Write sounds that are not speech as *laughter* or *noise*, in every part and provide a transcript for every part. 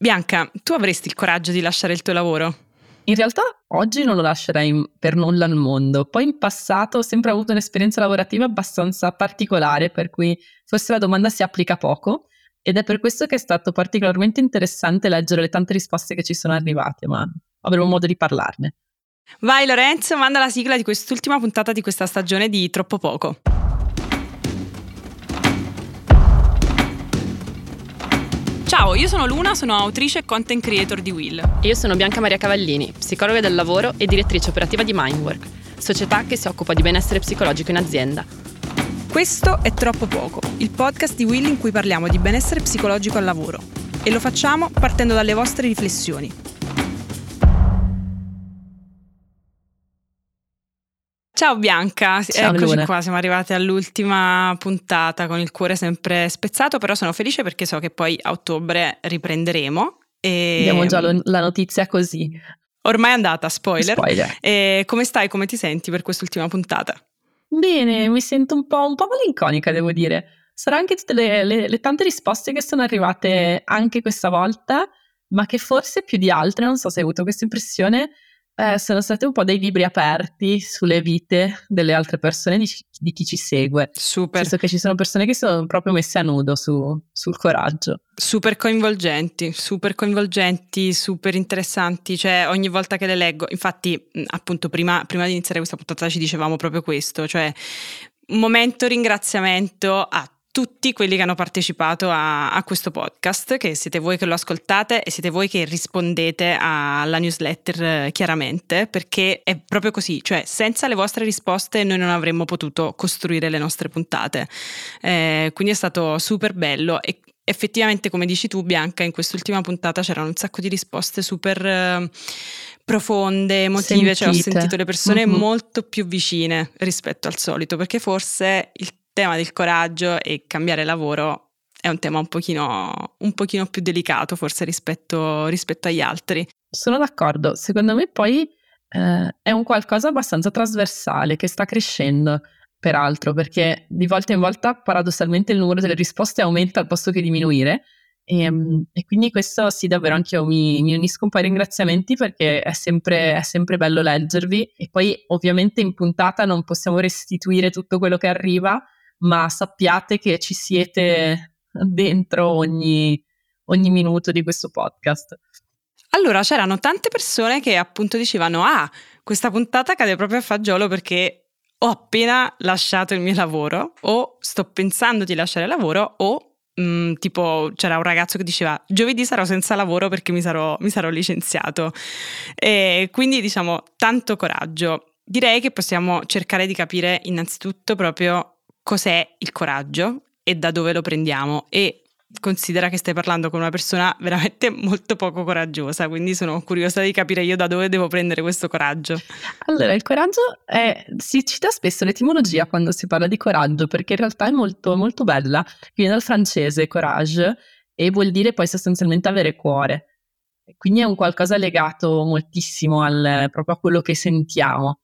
Bianca, tu avresti il coraggio di lasciare il tuo lavoro? In realtà oggi non lo lascerei per nulla al mondo. Poi in passato ho sempre avuto un'esperienza lavorativa abbastanza particolare, per cui forse la domanda si applica poco. Ed è per questo che è stato particolarmente interessante leggere le tante risposte che ci sono arrivate, ma avremo modo di parlarne. Vai Lorenzo, manda la sigla di quest'ultima puntata di questa stagione di Troppo Poco. Ciao, io sono Luna, sono autrice e content creator di Will. E io sono Bianca Maria Cavallini, psicologa del lavoro e direttrice operativa di Mindwork, società che si occupa di benessere psicologico in azienda. Questo è Troppo Poco, il podcast di Will in cui parliamo di benessere psicologico al lavoro. E lo facciamo partendo dalle vostre riflessioni. Ciao Bianca, Ciao, eccoci Luna. qua, siamo arrivate all'ultima puntata con il cuore sempre spezzato, però sono felice perché so che poi a ottobre riprenderemo. E Diamo già lo- la notizia così. Ormai è andata, spoiler. Spoiler. E come stai, come ti senti per quest'ultima puntata? Bene, mi sento un po', un po' malinconica, devo dire. Sarà anche tutte le, le- le tante risposte che sono arrivate anche questa volta, ma che forse più di altre, non so se hai avuto questa impressione, eh, sono state un po' dei libri aperti sulle vite delle altre persone, di, di chi ci segue. Super, Penso che ci sono persone che sono proprio messe a nudo su- sul coraggio. super coinvolgenti, super coinvolgenti, super interessanti, cioè ogni volta che le leggo, infatti appunto prima, prima di iniziare questa puntata ci dicevamo proprio questo, cioè un momento ringraziamento a tutti quelli che hanno partecipato a, a questo podcast, che siete voi che lo ascoltate e siete voi che rispondete alla newsletter eh, chiaramente, perché è proprio così, cioè senza le vostre risposte noi non avremmo potuto costruire le nostre puntate. Eh, quindi è stato super bello e effettivamente come dici tu Bianca in quest'ultima puntata c'erano un sacco di risposte super eh, profonde, emotive, cioè ho Sentite. sentito le persone Mhm. molto più vicine rispetto al solito, perché forse il tema del coraggio e cambiare lavoro è un tema un pochino, un pochino più delicato forse rispetto, rispetto agli altri. Sono d'accordo, secondo me poi eh, è un qualcosa abbastanza trasversale che sta crescendo, peraltro, perché di volta in volta paradossalmente il numero delle risposte aumenta al posto che diminuire. E, mm, e quindi questo sì, davvero anche io mi, mi unisco un po' ai ringraziamenti perché è sempre, è sempre bello leggervi e poi ovviamente in puntata non possiamo restituire tutto quello che arriva, ma sappiate che ci siete dentro ogni, ogni minuto di questo podcast. Allora c'erano tante persone che appunto dicevano ah questa puntata cade proprio a fagiolo perché ho appena lasciato il mio lavoro o sto pensando di lasciare il lavoro o mm, tipo c'era un ragazzo che diceva giovedì sarò senza lavoro perché mi sarò, mi sarò licenziato e quindi diciamo tanto coraggio direi che possiamo cercare di capire innanzitutto proprio cos'è il coraggio e da dove lo prendiamo e considera che stai parlando con una persona veramente *laughs* molto poco coraggiosa, quindi sono curiosa di capire io da dove devo prendere questo coraggio. Allora, il coraggio è, si cita spesso l'etimologia quando si parla di coraggio, perché in realtà è molto, molto bella. Viene dal francese courage e vuol dire poi sostanzialmente avere cuore. Quindi è un qualcosa legato moltissimo al, proprio a quello che sentiamo.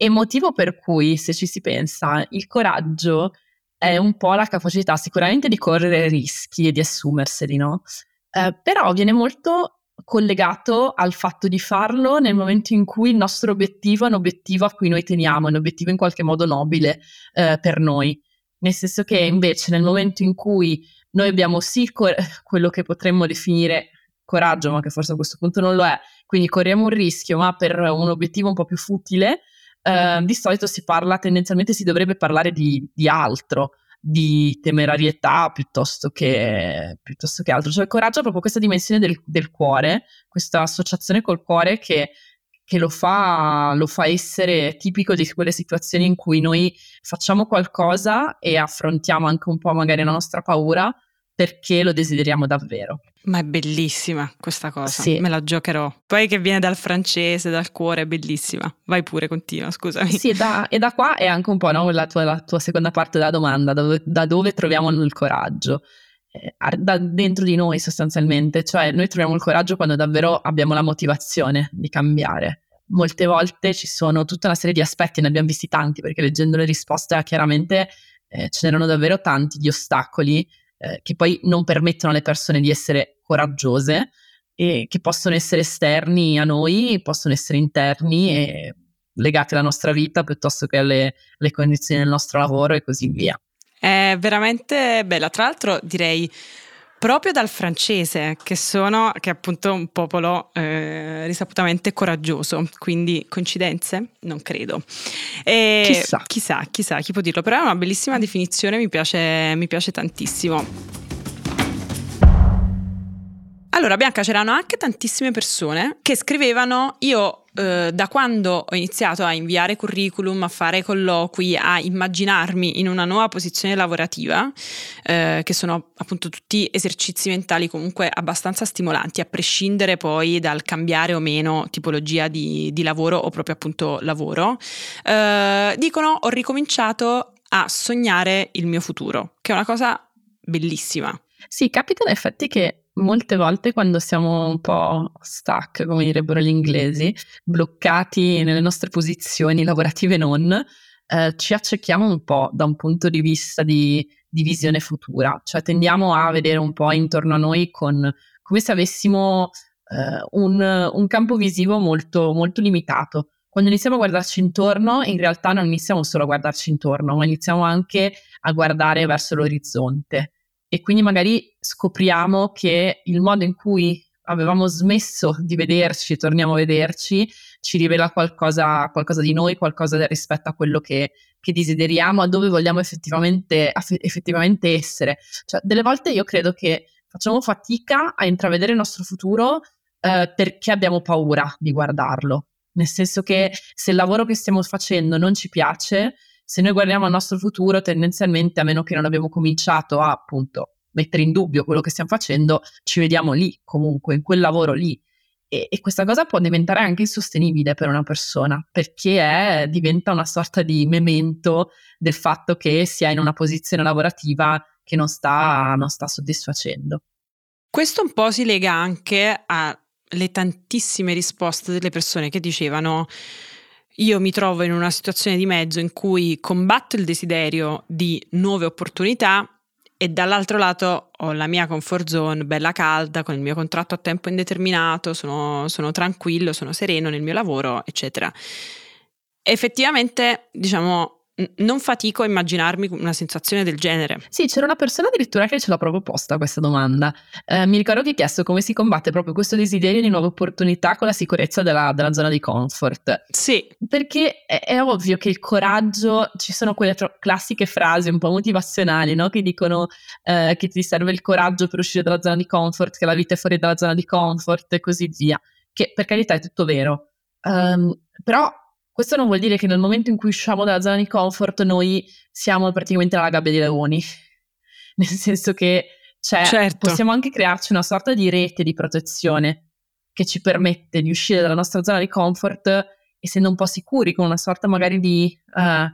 E motivo per cui, se ci si pensa, il coraggio è un po' la capacità sicuramente di correre rischi e di assumerseli, no? Eh, però viene molto collegato al fatto di farlo nel momento in cui il nostro obiettivo è un obiettivo a cui noi teniamo, è un obiettivo in qualche modo nobile eh, per noi. Nel senso che invece nel momento in cui noi abbiamo sì cor- quello che potremmo definire coraggio, ma che forse a questo punto non lo è, quindi corriamo un rischio, ma per un obiettivo un po' più futile, eh, di solito si parla, tendenzialmente si dovrebbe parlare di, di altro, di temerarietà piuttosto che, piuttosto che altro. Cioè il coraggio ha proprio questa dimensione del, del cuore, questa associazione col cuore che, che lo, fa, lo fa essere tipico di quelle situazioni in cui noi facciamo qualcosa e affrontiamo anche un po' magari la nostra paura perché lo desideriamo davvero. Ma è bellissima questa cosa, Sì. me la giocherò. Poi che viene dal francese, dal cuore, è bellissima. Vai pure, continua, scusami. Sì, e da, e da qua è anche un po' no, la, tua, la tua seconda parte della domanda, da dove, da dove troviamo il coraggio? Eh, da dentro di noi sostanzialmente, cioè noi troviamo il coraggio quando davvero abbiamo la motivazione di cambiare. Molte volte ci sono tutta una serie di aspetti, ne abbiamo visti tanti perché leggendo le risposte chiaramente eh, ce n'erano davvero tanti di ostacoli eh, che poi non permettono alle persone di essere coraggiose, e che possono essere esterni a noi, possono essere interni e legati alla nostra vita piuttosto che alle, alle condizioni del nostro lavoro e così via. È veramente bella. Tra l'altro, direi proprio dal francese, che sono, che è appunto un popolo eh, risaputamente coraggioso, quindi coincidenze? Non credo. E chissà. chissà, chissà, chi può dirlo, però è una bellissima definizione, mi piace, mi piace tantissimo. Allora, Bianca, c'erano anche tantissime persone che scrivevano, io eh, da quando ho iniziato a inviare curriculum, a fare colloqui, a immaginarmi in una nuova posizione lavorativa, eh, che sono appunto tutti esercizi mentali comunque abbastanza stimolanti, a prescindere poi dal cambiare o meno tipologia di, di lavoro o proprio appunto lavoro, eh, dicono ho ricominciato a sognare il mio futuro, che è una cosa bellissima. Sì, capita in effetti che molte volte quando siamo un po' stuck, come direbbero gli inglesi, bloccati nelle nostre posizioni lavorative non, eh, ci accechiamo un po' da un punto di vista di, di, visione futura, cioè tendiamo a vedere un po' intorno a noi con, come se avessimo eh, un, un, campo visivo molto, molto limitato. Quando iniziamo a guardarci intorno, in realtà non iniziamo solo a guardarci intorno, ma iniziamo anche a guardare verso l'orizzonte e quindi magari scopriamo che il modo in cui avevamo smesso di vederci, torniamo a vederci, ci rivela qualcosa, qualcosa di noi, qualcosa rispetto a quello che, che desideriamo, a dove vogliamo effettivamente, effettivamente essere. Cioè, delle volte io credo che facciamo fatica a intravedere il nostro futuro eh, perché abbiamo paura di guardarlo. Nel senso che se il lavoro che stiamo facendo non ci piace, se noi guardiamo al nostro futuro, tendenzialmente, a meno che non abbiamo cominciato a appunto mettere in dubbio quello che stiamo facendo, ci vediamo lì, comunque, in quel lavoro lì. E, e questa cosa può diventare anche insostenibile per una persona, perché è, diventa una sorta di memento del fatto che sia in una posizione lavorativa che non sta, non sta soddisfacendo. Questo un po' si lega anche alle tantissime risposte delle persone che dicevano io mi trovo in una situazione di mezzo in cui combatto il desiderio di nuove opportunità e dall'altro lato ho la mia comfort zone bella calda con il mio contratto a tempo indeterminato, sono, sono tranquillo, sono sereno nel mio lavoro, eccetera. Effettivamente, diciamo, non fatico a immaginarmi una sensazione del genere. Sì, c'era una persona addirittura che ce l'ha proprio posta questa domanda. Eh, mi ricordo che ha chiesto come si combatte proprio questo desiderio di nuove opportunità con la sicurezza della, della zona di comfort. Sì. Perché è, è, ovvio che il coraggio, ci sono quelle tro- classiche frasi un po' motivazionali, no? Che dicono eh, che ti serve il coraggio per uscire dalla zona di comfort, che la vita è fuori dalla zona di comfort e così via. Che per carità è tutto vero. Um, però questo non vuol dire che nel momento in cui usciamo dalla zona di comfort noi siamo praticamente nella gabbia di leoni, *laughs* nel senso che cioè, certo. possiamo anche crearci una sorta di rete di protezione che ci permette di uscire dalla nostra zona di comfort essendo un po' sicuri, con una sorta magari di uh,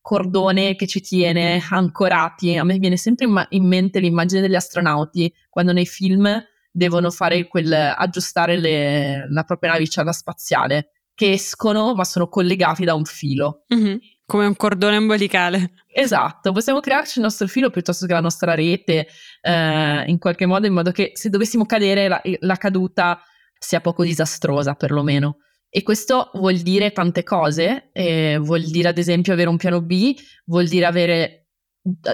cordone che ci tiene ancorati. A me viene sempre in, ma- in mente l'immagine degli astronauti quando nei film devono fare quel, aggiustare le, la propria navicella spaziale che escono ma sono collegati da un filo. Mm-hmm. Come un cordone ombelicale. Esatto, possiamo crearci il nostro filo piuttosto che la nostra rete, eh, in qualche modo, in modo che se dovessimo cadere la, la caduta sia poco disastrosa perlomeno. E questo vuol dire tante cose, eh, vuol dire ad esempio avere un piano B, vuol dire avere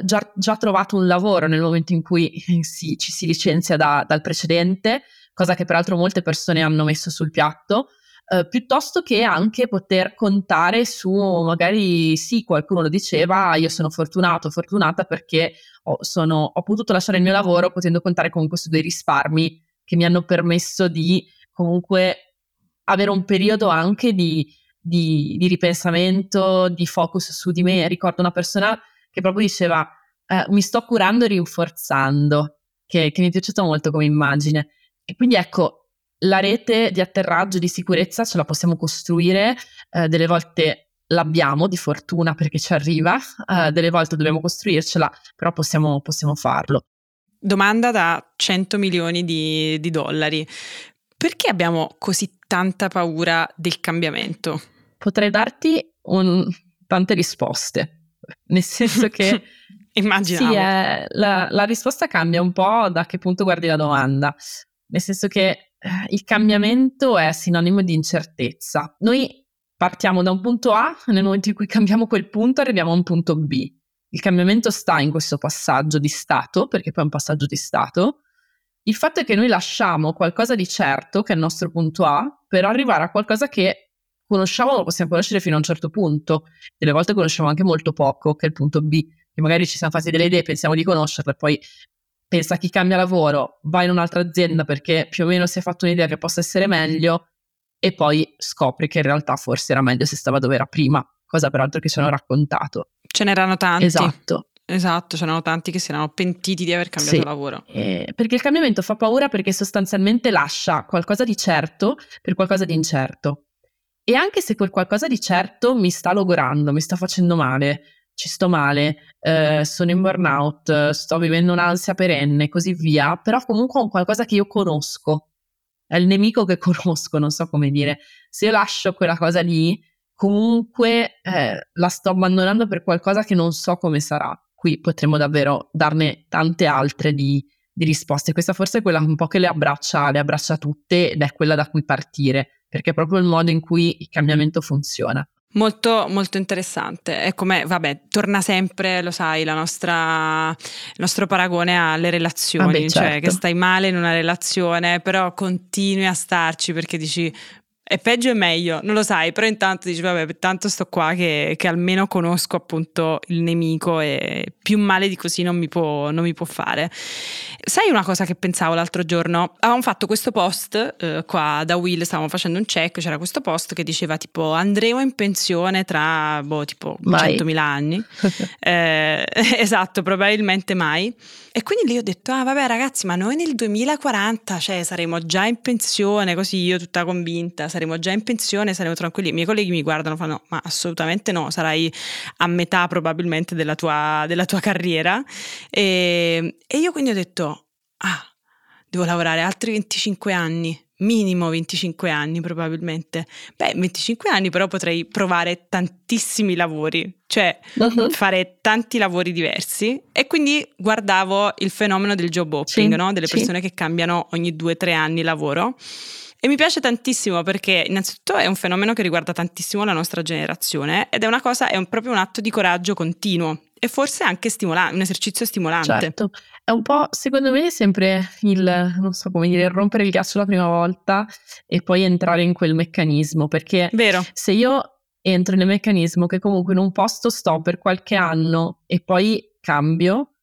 già, già trovato un lavoro nel momento in cui *laughs* si, ci si licenzia da, dal precedente, cosa che peraltro molte persone hanno messo sul piatto, eh, piuttosto che anche poter contare su, magari sì, qualcuno lo diceva, io sono fortunato, fortunata perché ho, sono, ho potuto lasciare il mio lavoro potendo contare comunque su dei risparmi che mi hanno permesso di comunque avere un periodo anche di, di, di ripensamento, di focus su di me. Ricordo una persona che proprio diceva eh, mi sto curando e rinforzando, che, che mi è piaciuto molto come immagine. E quindi ecco, la rete di atterraggio di sicurezza ce la possiamo costruire, eh, delle volte l'abbiamo di fortuna perché ci arriva, eh, delle volte dobbiamo costruircela, però possiamo, possiamo, farlo. Domanda da 100 milioni di, di dollari. Perché abbiamo così tanta paura del cambiamento? Potrei darti un, tante risposte, nel senso che... *laughs* Immaginavo. Sì, eh, la, la risposta cambia un po' da che punto guardi la domanda. Nel senso che il cambiamento è sinonimo di incertezza. Noi partiamo da un punto A, nel momento in cui cambiamo quel punto arriviamo a un punto B. Il cambiamento sta in questo passaggio di stato, perché poi è un passaggio di stato. Il fatto è che noi lasciamo qualcosa di certo, che è il nostro punto A, per arrivare a qualcosa che conosciamo, lo possiamo conoscere fino a un certo punto. Delle volte conosciamo anche molto poco, che è il punto B, che magari ci siamo fatti delle idee, pensiamo di conoscerle, poi pensa chi cambia lavoro, va in un'altra azienda perché più o meno si è fatto un'idea che possa essere meglio e poi scopri che in realtà forse era meglio se stava dove era prima, cosa peraltro che ci hanno raccontato. Ce n'erano tanti. Esatto. Esatto, c'erano tanti che si erano pentiti di aver cambiato Sì. lavoro. Eh, perché il cambiamento fa paura perché sostanzialmente lascia qualcosa di certo per qualcosa di incerto. E anche se quel qualcosa di certo mi sta logorando, mi sta facendo male, ci sto male, eh, sono in burnout, sto vivendo un'ansia perenne e così via, però comunque ho un qualcosa che io conosco. È il nemico che *laughs* conosco, non so come dire. Se io lascio quella cosa lì, comunque eh, la sto abbandonando per qualcosa che non so come sarà. Qui potremmo davvero darne tante altre di, di risposte. Questa forse è quella un po' che le abbraccia, le abbraccia tutte ed è quella da cui partire, perché è proprio il modo in cui il cambiamento funziona. Molto, molto interessante. È come, vabbè, torna sempre, lo sai, la nostra, il nostro paragone alle relazioni, Vabbè, cioè certo. che stai male in una relazione, però continui a starci perché dici è peggio e meglio, non lo sai, però intanto dici vabbè, tanto sto qua che, che almeno conosco appunto il nemico e più male di così non mi può, non mi può fare. Sai una cosa che pensavo l'altro giorno? Avevamo fatto questo post eh, qua da Will, stavamo facendo un check, c'era questo post che diceva tipo andremo in pensione tra boh, tipo Mai. 100.000 anni. *laughs* Eh, *laughs* esatto, probabilmente mai. E quindi lì ho detto, ah vabbè ragazzi, ma noi nel 2040, cioè saremo già in pensione, così io tutta convinta, saremo già in pensione, saremo tranquilli. I miei colleghi mi guardano e fanno, ma assolutamente no, sarai a metà probabilmente della tua, della tua carriera. E, e io quindi ho detto, ah, devo lavorare altri 25 anni. Minimo 25 anni probabilmente. Beh, 25 anni però potrei provare tantissimi lavori, cioè fare tanti lavori diversi e quindi guardavo il fenomeno del job hopping, Sì, no? delle sì. persone che cambiano ogni due o tre anni lavoro. E mi piace tantissimo perché innanzitutto è un fenomeno che riguarda tantissimo la nostra generazione ed è una cosa, è un- proprio un atto di coraggio continuo e forse anche stimolante, un esercizio stimolante. Certo, è un po', secondo me, sempre il, non so come dire, rompere il ghiaccio la prima volta e poi entrare in quel meccanismo, perché Vero? se io entro nel meccanismo che comunque in un posto sto per qualche anno e poi cambio,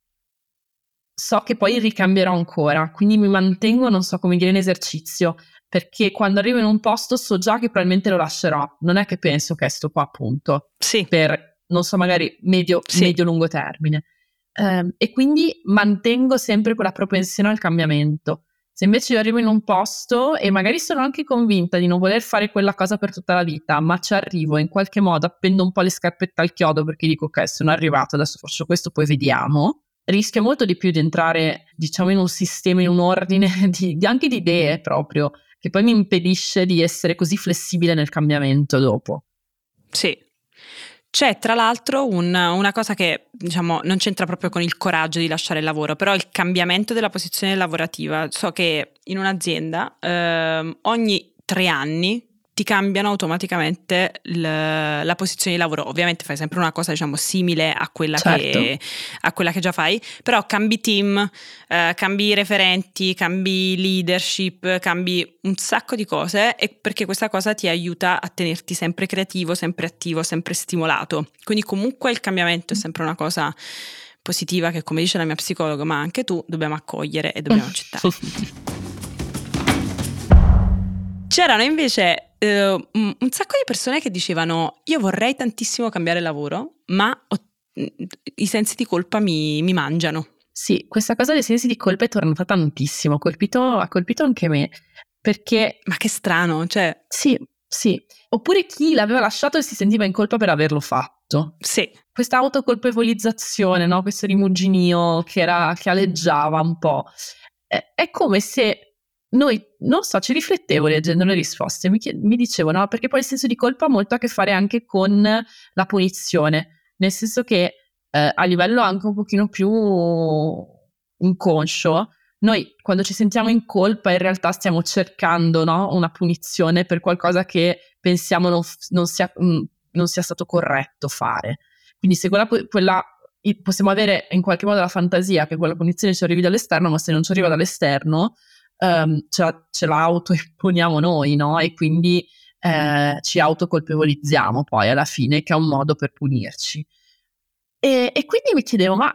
so che poi ricambierò ancora, quindi mi mantengo, non so come dire, in esercizio, perché quando arrivo in un posto so già che probabilmente lo lascerò, non è che penso che sto qua appunto Sì, per, non so, magari medio, Sì. medio-lungo termine. Ehm, e quindi mantengo sempre quella propensione al cambiamento. Se invece io arrivo in un posto e magari sono anche convinta di non voler fare quella cosa per tutta la vita, ma ci arrivo in qualche modo, appendo un po' le scarpette al chiodo perché dico ok, sono arrivato, adesso faccio questo, poi vediamo. Rischio molto di più di entrare, diciamo, in un sistema, in un ordine *laughs* di, di- anche di idee proprio, che poi mi impedisce di essere così flessibile nel cambiamento dopo. Sì. C'è tra l'altro un- una cosa che diciamo non c'entra proprio con il coraggio di lasciare il lavoro, però il cambiamento della posizione lavorativa. So che in un'azienda ehm, ogni tre anni ti cambiano automaticamente il- la posizione di lavoro. Ovviamente fai sempre una cosa diciamo simile a quella, Certo. che, a quella che già fai, però cambi team, eh, cambi referenti, cambi leadership, cambi un sacco di cose e perché questa cosa ti aiuta a tenerti sempre creativo, sempre attivo, sempre stimolato. Quindi comunque il cambiamento è sempre una cosa positiva che come dice la mia psicologa, ma anche tu dobbiamo accogliere e dobbiamo accettare. *laughs* C'erano invece eh, un sacco di persone che dicevano io vorrei tantissimo cambiare lavoro, ma ho- i sensi di colpa mi, mi mangiano. Sì, questa cosa dei sensi di colpa è tornata tantissimo, ha colpito, ha colpito anche me, perché Ma che strano, cioè, sì, sì, oppure chi l'aveva lasciato e si sentiva in colpa per averlo fatto. sì, Questa autocolpevolizzazione, no? questo rimuginio che, era, che aleggiava un po', è, è come se noi, non so, ci riflettevo leggendo le risposte, mi, chied- mi dicevo, no, perché poi il senso di colpa ha molto a che fare anche con la punizione, nel senso che eh, a livello anche un pochino più inconscio, noi quando ci sentiamo in colpa in realtà stiamo cercando no, una punizione per qualcosa che pensiamo non, non, sia, mm, non sia, stato corretto fare. Quindi se quella, quella, possiamo avere in qualche modo la fantasia che quella punizione ci arrivi dall'esterno, ma se non ci arriva dall'esterno um, ce, ce la autoimponiamo *laughs* noi, no? E quindi eh, ci autocolpevolizziamo poi alla fine, che è un modo per punirci. E, e quindi mi chiedevo, ma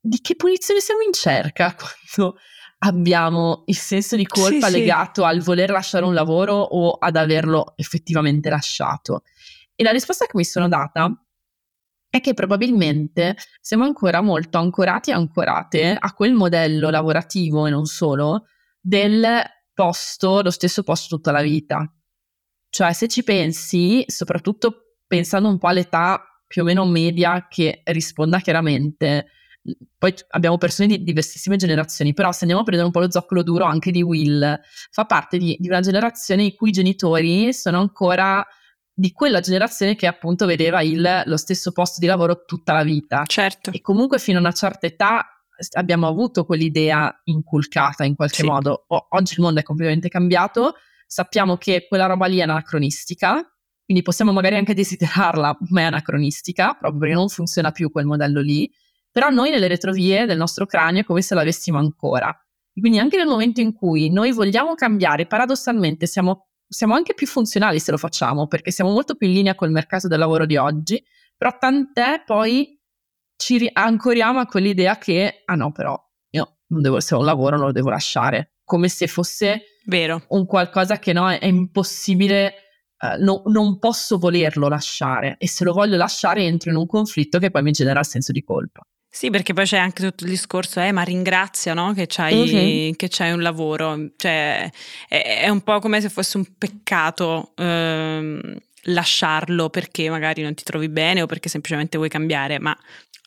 di che punizione siamo in cerca *laughs* quando abbiamo il senso di colpa sì, legato sì. al voler lasciare un lavoro o ad averlo effettivamente lasciato? E la risposta che mi sono data è che probabilmente siamo ancora molto ancorati e ancorate a quel modello lavorativo e non solo del posto, lo stesso posto tutta la vita. Cioè, se ci pensi, soprattutto pensando un po' all'età più o meno media che risponda chiaramente, poi abbiamo persone di diversissime generazioni, però se andiamo a prendere un po' lo zoccolo duro anche di Will, fa parte di, di una generazione i cui genitori sono ancora di quella generazione che appunto vedeva il, lo stesso posto di lavoro tutta la vita. Certo. E comunque fino a una certa età abbiamo avuto quell'idea inculcata in qualche sì. modo. O- oggi il mondo è completamente cambiato, sappiamo che quella roba lì è anacronistica, quindi possiamo magari anche desiderarla, ma è anacronistica, proprio perché non funziona più quel modello lì, però noi nelle retrovie del nostro cranio è come se l'avessimo ancora. Quindi anche nel momento in cui noi vogliamo cambiare, paradossalmente siamo, siamo anche più funzionali se lo facciamo, perché siamo molto più in linea col mercato del lavoro di oggi, però tant'è poi ci ancoriamo a quell'idea che, ah no, però io non devo, se ho un lavoro non lo devo lasciare, come se fosse Vero. un qualcosa che no, è, è impossibile, uh, no, non posso volerlo lasciare e se lo voglio lasciare entro in un conflitto che poi mi genera il senso di colpa. Sì, perché poi c'è anche tutto il discorso, eh, ma ringrazia no? che, c'hai, uh-huh. che c'hai un lavoro, cioè è, è, un po' come se fosse un peccato ehm, lasciarlo perché magari non ti trovi bene o perché semplicemente vuoi cambiare, ma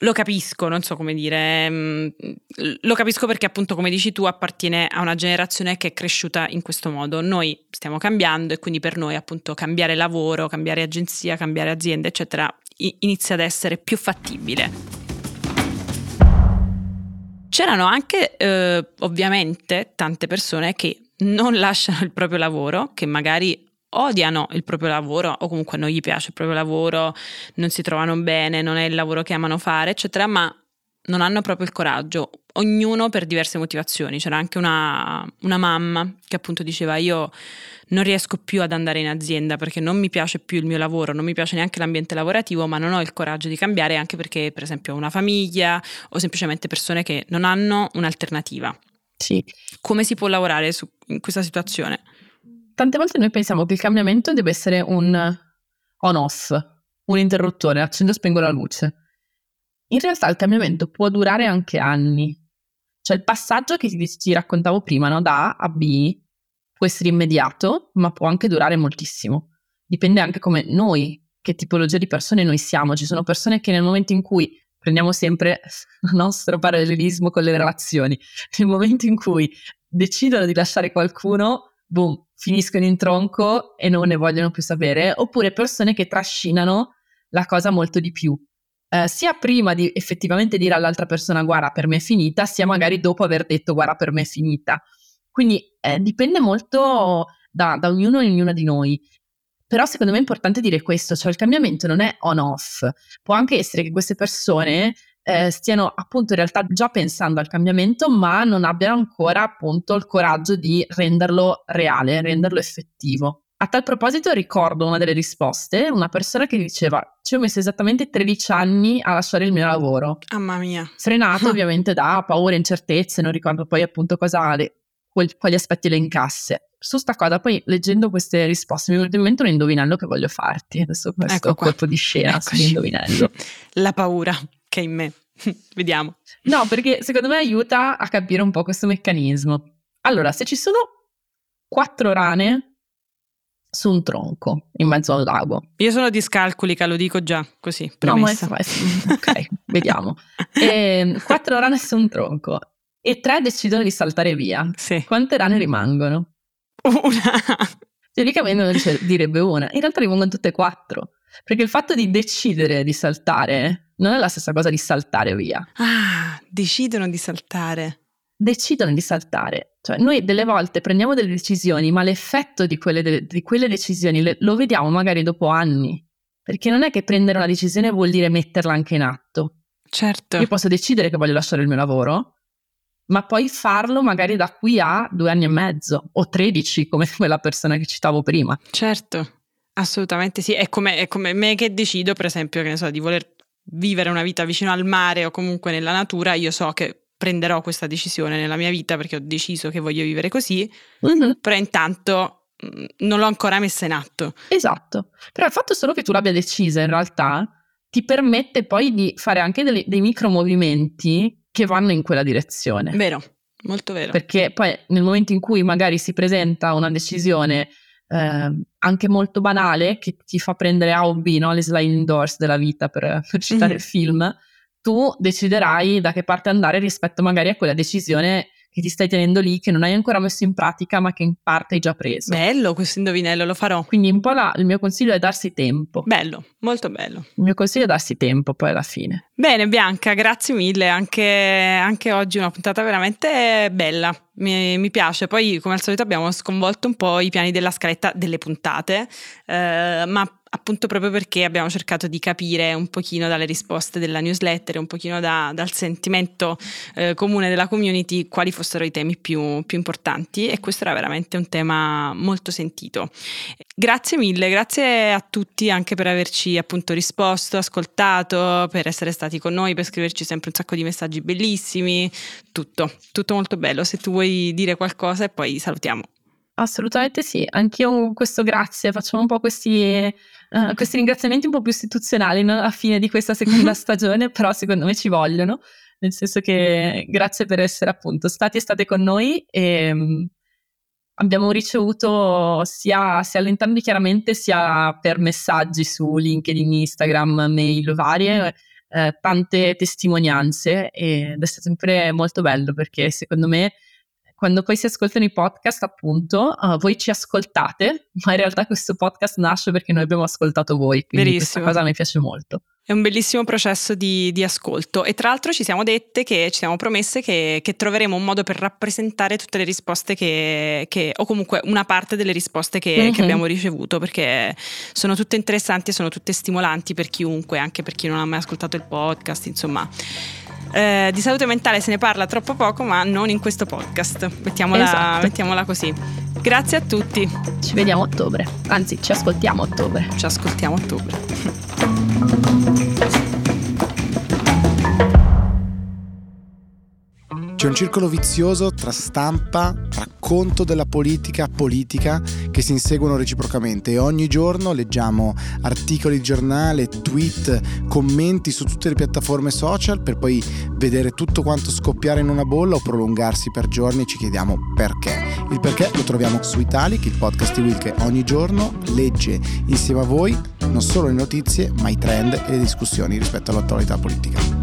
lo capisco, non so come dire, mm, lo capisco perché appunto come dici tu appartiene a una generazione che è cresciuta in questo modo. Noi stiamo cambiando e quindi per noi appunto cambiare lavoro, cambiare agenzia, cambiare azienda, eccetera, inizia ad essere più fattibile. C'erano anche eh, ovviamente tante persone che non *laughs* lasciano il proprio lavoro, che magari odiano il proprio lavoro o comunque non gli piace il proprio lavoro, non si trovano bene, non è il lavoro che amano fare, eccetera, ma non hanno proprio il coraggio, ognuno per diverse motivazioni. C'era anche una, una, mamma che appunto diceva io non riesco più ad andare in azienda perché non mi piace più il mio lavoro, non mi piace neanche l'ambiente lavorativo, ma non ho il coraggio di cambiare anche perché per esempio ho una famiglia o semplicemente persone che non hanno un'alternativa. Sì. Come si può lavorare su, in questa situazione? Tante volte noi pensiamo che il cambiamento deve essere un on-off, un interruttore, accendo e spengo la luce. In realtà il cambiamento può durare anche anni. Cioè il passaggio che ti, ti raccontavo prima, no? da A a B, può essere immediato, ma può anche durare moltissimo. Dipende anche come noi, che tipologia di persone noi siamo. Ci sono persone che nel momento in cui prendiamo sempre il nostro parallelismo con le relazioni, nel momento in cui decidono di lasciare qualcuno, boom, finiscono in tronco e non ne vogliono più sapere, oppure persone che trascinano la cosa molto di più. Eh, sia prima di effettivamente dire all'altra persona guarda per me è finita, sia magari dopo aver detto guarda per me è finita. Quindi eh, dipende molto da, da ognuno e ognuna di noi. Però secondo me è importante dire questo, cioè il cambiamento non è on-off, può anche essere che queste persone eh, stiano appunto in realtà già pensando al cambiamento, ma non abbiano ancora appunto il coraggio di renderlo reale, renderlo effettivo. A tal proposito ricordo una delle risposte, una persona che diceva ci ho messo esattamente 13 anni a lasciare il mio lavoro. Mamma mia. Frenato ovviamente da paure, incertezze, non ricordo poi appunto cosa, le, quali aspetti le incasse. Su sta cosa, poi leggendo queste risposte mi è venuto in mente un indovinello che voglio farti. Adesso questo ecco colpo di scena sull'indovinello. *laughs* La paura che è in me. *laughs* Vediamo. No, perché secondo me aiuta a capire un po' questo meccanismo. Allora, se ci sono quattro rane su un tronco in mezzo al lago. Io sono discalculica, lo dico già così. Promessa. No, ma è, *laughs* ok, vediamo. E, ehm, quattro rane su un tronco e tre decidono di saltare via. Sì. Quante rane rimangono? Una. Teoricamente uno direbbe una, in realtà rimangono tutte e quattro. Perché il fatto di decidere di saltare non è la stessa cosa di saltare via. Ah, decidono di saltare. decidono di saltare. Cioè, noi delle volte prendiamo delle decisioni, ma l'effetto di quelle, de- di quelle decisioni le- lo vediamo magari dopo anni. Perché non è che prendere una decisione vuol dire metterla anche in atto. Certo. Io posso decidere che voglio lasciare il mio lavoro, ma poi farlo magari da qui a due anni e mezzo o tredici, come *laughs* quella persona che citavo prima. Certo, assolutamente sì. È come, è come me che decido, per esempio, che ne so, di voler vivere una vita vicino al mare o comunque nella natura, io so che prenderò questa decisione nella mia vita perché ho deciso che voglio vivere così, mm-hmm. però intanto mm, non l'ho ancora messa in atto. Esatto, però il fatto solo che tu l'abbia decisa in realtà ti permette poi di fare anche dei, dei micro movimenti che vanno in quella direzione. Vero, molto vero. Perché poi nel momento in cui magari si presenta una decisione eh, anche molto banale che ti fa prendere A o B, no? le sliding doors della vita per, per citare mm. il film, tu deciderai da che parte andare rispetto magari a quella decisione che ti stai tenendo lì, che non hai ancora messo in pratica, ma che in parte hai già preso. Bello questo indovinello, lo farò. Quindi un po' la, il mio consiglio è darsi tempo. Bello, molto bello. Il mio consiglio è darsi tempo poi alla fine. Bene Bianca, grazie mille, anche, anche oggi una puntata veramente bella, mi, mi, piace. Poi come al solito abbiamo sconvolto un po' i piani della scaletta delle puntate, eh, ma appunto proprio perché abbiamo cercato di capire un pochino dalle risposte della newsletter, un pochino da, dal sentimento eh, comune della community quali fossero i temi più, più, importanti e questo era veramente un tema molto sentito. Grazie mille, grazie a tutti anche per averci appunto risposto, ascoltato, per essere stati con noi, per scriverci sempre un sacco di messaggi bellissimi, tutto, tutto molto bello. Se tu vuoi dire qualcosa e poi salutiamo. Assolutamente sì, anch'io questo grazie, facciamo un po' questi, uh, questi ringraziamenti un po' più istituzionali no? a fine di questa seconda *laughs* stagione, però secondo me ci vogliono, nel senso che grazie per essere appunto stati e state con noi e um, abbiamo ricevuto sia, sia all'interno di chiaramente sia per messaggi su LinkedIn, Instagram, mail varie, eh, tante testimonianze ed è stato sempre molto bello perché secondo me quando poi si ascoltano i podcast, appunto, uh, voi ci ascoltate, ma in realtà questo podcast nasce perché noi abbiamo ascoltato voi, quindi Verissimo. questa cosa mi piace molto. È un bellissimo processo di, di, ascolto e tra l'altro ci siamo dette che ci siamo promesse che, che troveremo un modo per rappresentare tutte le risposte che, che o comunque una parte delle risposte che, mm-hmm. che, abbiamo ricevuto perché sono tutte interessanti e sono tutte stimolanti per chiunque, anche per chi non ha mai ascoltato il podcast, insomma. Eh, di salute mentale se ne parla troppo poco, ma non in questo podcast. Mettiamola, esatto. mettiamola così. Grazie a tutti. Ci vediamo a ottobre. Anzi, ci ascoltiamo a ottobre. Ci ascoltiamo a ottobre. C'è un circolo vizioso tra stampa, racconto della politica, politica che si inseguono reciprocamente e ogni giorno leggiamo articoli di giornale, tweet, commenti su tutte le piattaforme social per poi vedere tutto quanto scoppiare in una bolla o prolungarsi per giorni e ci chiediamo perché. Il perché lo troviamo su Italic, il podcast di Will che ogni giorno legge insieme a voi non solo le notizie ma i trend e le discussioni rispetto all'attualità politica.